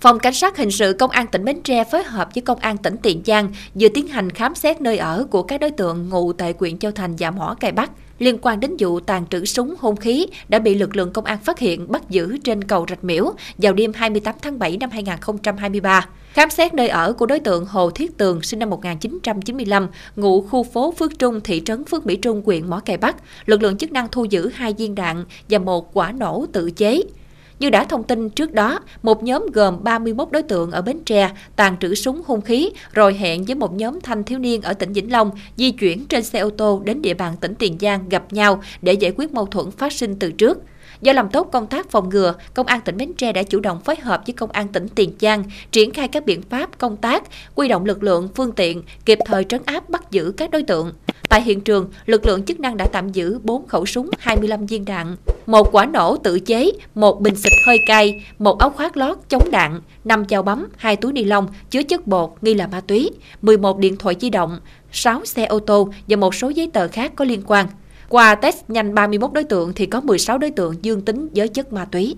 Phòng Cảnh sát Hình sự Công an tỉnh Bến Tre phối hợp với Công an tỉnh Tiền Giang vừa tiến hành khám xét nơi ở của các đối tượng ngụ tại huyện Châu Thành và Mỏ Cày Bắc liên quan đến vụ tàn trữ súng hung khí đã bị lực lượng công an phát hiện bắt giữ trên cầu Rạch Miễu vào đêm 28 tháng 7 năm 2023. Khám xét nơi ở của đối tượng Hồ Thiết Tường sinh năm 1995, ngụ khu phố Phước Trung, thị trấn Phước Mỹ Trung, huyện Mỏ Cày Bắc, lực lượng chức năng thu giữ hai viên đạn và một quả nổ tự chế. Như đã thông tin trước đó, một nhóm gồm 31 đối tượng ở Bến Tre tàn trữ súng hung khí rồi hẹn với một nhóm thanh thiếu niên ở tỉnh Vĩnh Long di chuyển trên xe ô tô đến địa bàn tỉnh Tiền Giang gặp nhau để giải quyết mâu thuẫn phát sinh từ trước. Do làm tốt công tác phòng ngừa, Công an tỉnh Bến Tre đã chủ động phối hợp với Công an tỉnh Tiền Giang triển khai các biện pháp công tác, quy động lực lượng, phương tiện, kịp thời trấn áp bắt giữ các đối tượng. Tại hiện trường, lực lượng chức năng đã tạm giữ 4 khẩu súng 25 viên đạn, một quả nổ tự chế, một bình xịt hơi cay, một áo khoác lót chống đạn, 5 chao bấm, 2 túi ni lông chứa chất bột nghi là ma túy, 11 điện thoại di động, 6 xe ô tô và một số giấy tờ khác có liên quan. Qua test nhanh 31 đối tượng thì có 16 đối tượng dương tính với chất ma túy.